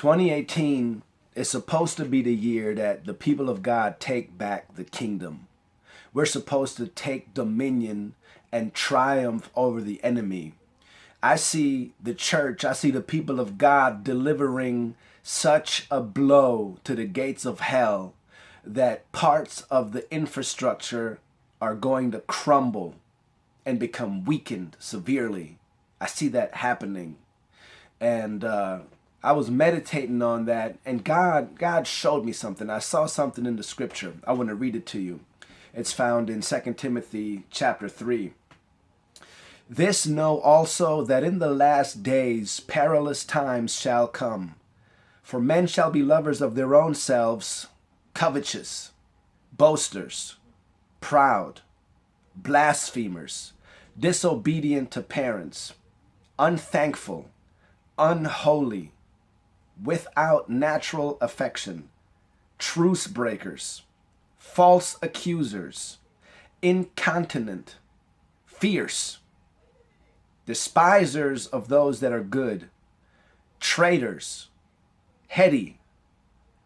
2018 is supposed to be the year that the people of God take back the kingdom. We're supposed to take dominion and triumph over the enemy. I see the church, I see the people of God delivering such a blow to the gates of hell that parts of the infrastructure are going to crumble and become weakened severely. I see that happening. And uh, I was meditating on that, and God, God showed me something. I saw something in the scripture. I want to read it to you. It's found in 2 Timothy chapter 3. This know also that in the last days perilous times shall come. For men shall be lovers of their own selves, covetous, boasters, proud, blasphemers, disobedient to parents, unthankful, unholy without natural affection, truce breakers, false accusers, incontinent, fierce, despisers of those that are good, traitors, heady,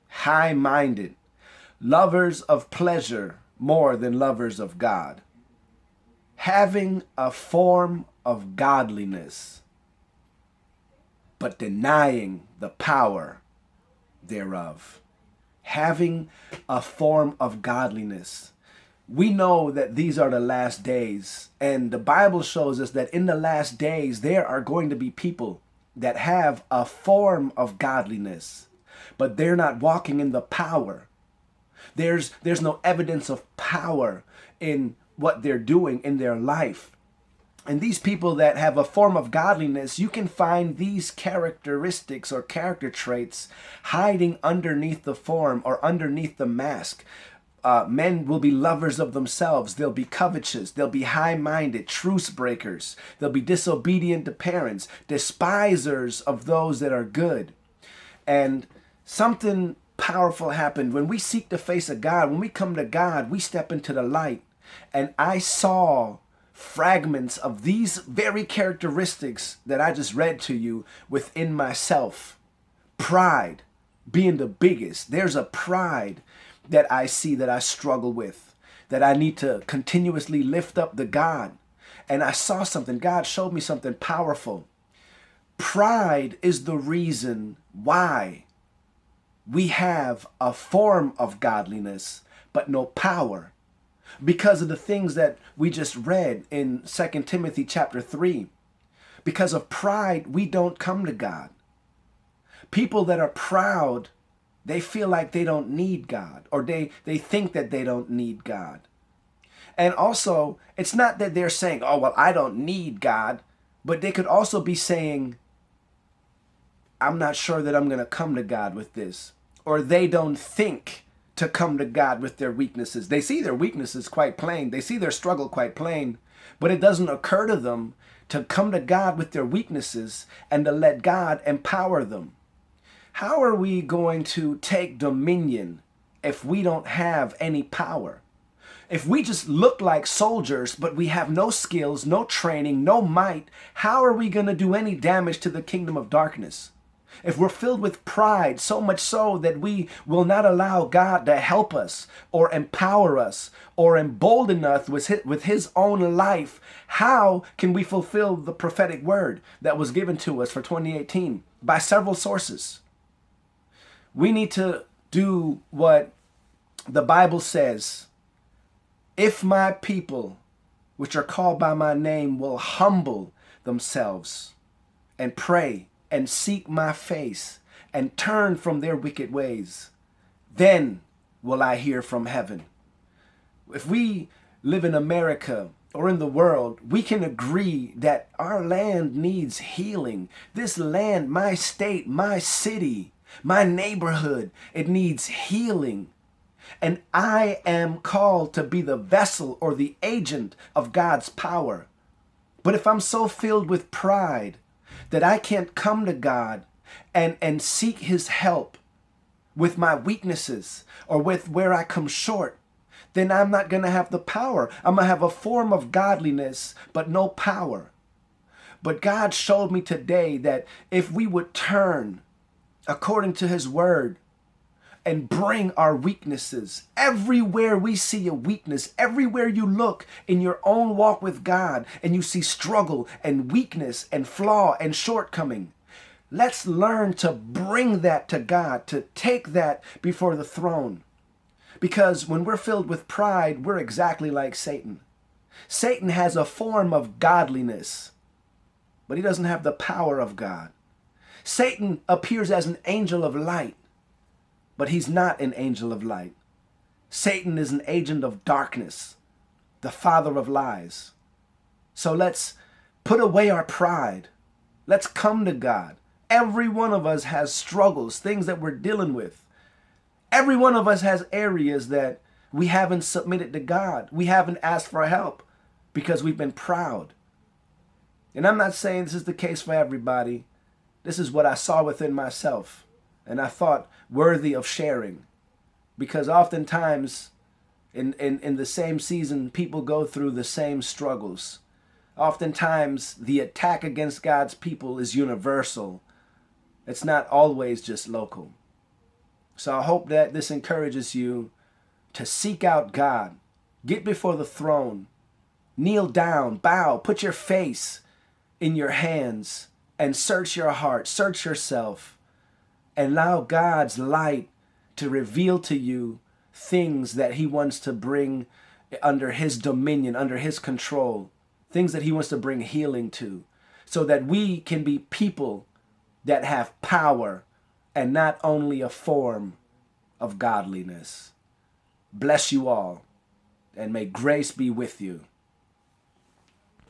high minded, lovers of pleasure more than lovers of God, having a form of godliness but denying the power thereof. Having a form of godliness. We know that these are the last days, and the Bible shows us that in the last days there are going to be people that have a form of godliness, but they're not walking in the power. There's there's no evidence of power in what they're doing in their life. And these people that have a form of godliness, you can find these characteristics or character traits hiding underneath the form or underneath the mask. Uh, men will be lovers of themselves. They'll be covetous. They'll be high minded, truce breakers. They'll be disobedient to parents, despisers of those that are good. And something powerful happened when we seek the face of God. When we come to God, we step into the light. And I saw fragments of these very characteristics that I just read to you within myself. Pride being the biggest. There's a pride that I see that I struggle with, that I need to continuously lift up the God. And I saw something, God showed me something powerful. Pride is the reason why we have a form of godliness, but no power because of the things that we just read in Second Timothy chapter 3. Because of pride, we don't come to God. People that are proud, they feel like they don't need God, or they, they think that they don't need God. And also, it's not that they're saying, oh, well, I don't need God, but they could also be saying, I'm not sure that I'm going to come to God with this. Or they don't think to come to God with their weaknesses. They see their weaknesses quite plain, they see their struggle quite plain, but it doesn't occur to them to come to God with their weaknesses and to let God empower them. How are we going to take dominion if we don't have any power? If we just look like soldiers, but we have no skills, no training, no might, how are we going to do any damage to the kingdom of darkness? If we're filled with pride, so much so that we will not allow God to help us or empower us or embolden us with his, own life, how can we fulfill the prophetic word that was given to us for 2018? By several sources. We need to do what the Bible says. If my people, which are called by my name, will humble themselves and pray and seek my face and turn from their wicked ways, then will I hear from heaven. If we live in America or in the world, we can agree that our land needs healing. This land, my state, my city, my neighborhood, it needs healing. And I am called to be the vessel or the agent of God's power. But if I'm so filled with pride that I can't come to God and, and seek His help with my weaknesses or with where I come short, then I'm not going to have the power. I'm going to have a form of godliness, but no power. But God showed me today that if we would turn according to his word and bring our weaknesses. Everywhere we see a weakness, everywhere you look in your own walk with God and you see struggle and weakness and flaw and shortcoming, let's learn to bring that to God, to take that before the throne. Because when we're filled with pride, we're exactly like Satan. Satan has a form of godliness, but he doesn't have the power of God. Satan appears as an angel of light, but he's not an angel of light. Satan is an agent of darkness, the father of lies. So let's put away our pride. Let's come to God. Every one of us has struggles, things that we're dealing with. Every one of us has areas that we haven't submitted to God. We haven't asked for help because we've been proud. And I'm not saying this is the case for everybody. This is what I saw within myself and I thought worthy of sharing. Because oftentimes in, in, in the same season, people go through the same struggles. Oftentimes, the attack against God's people is universal, it's not always just local. So I hope that this encourages you to seek out God, get before the throne, kneel down, bow, put your face in your hands, and search your heart, search yourself allow God's light to reveal to you things that He wants to bring under His dominion, under His control, things that He wants to bring healing to, so that we can be people that have power and not only a form of godliness. Bless you all, and may grace be with you.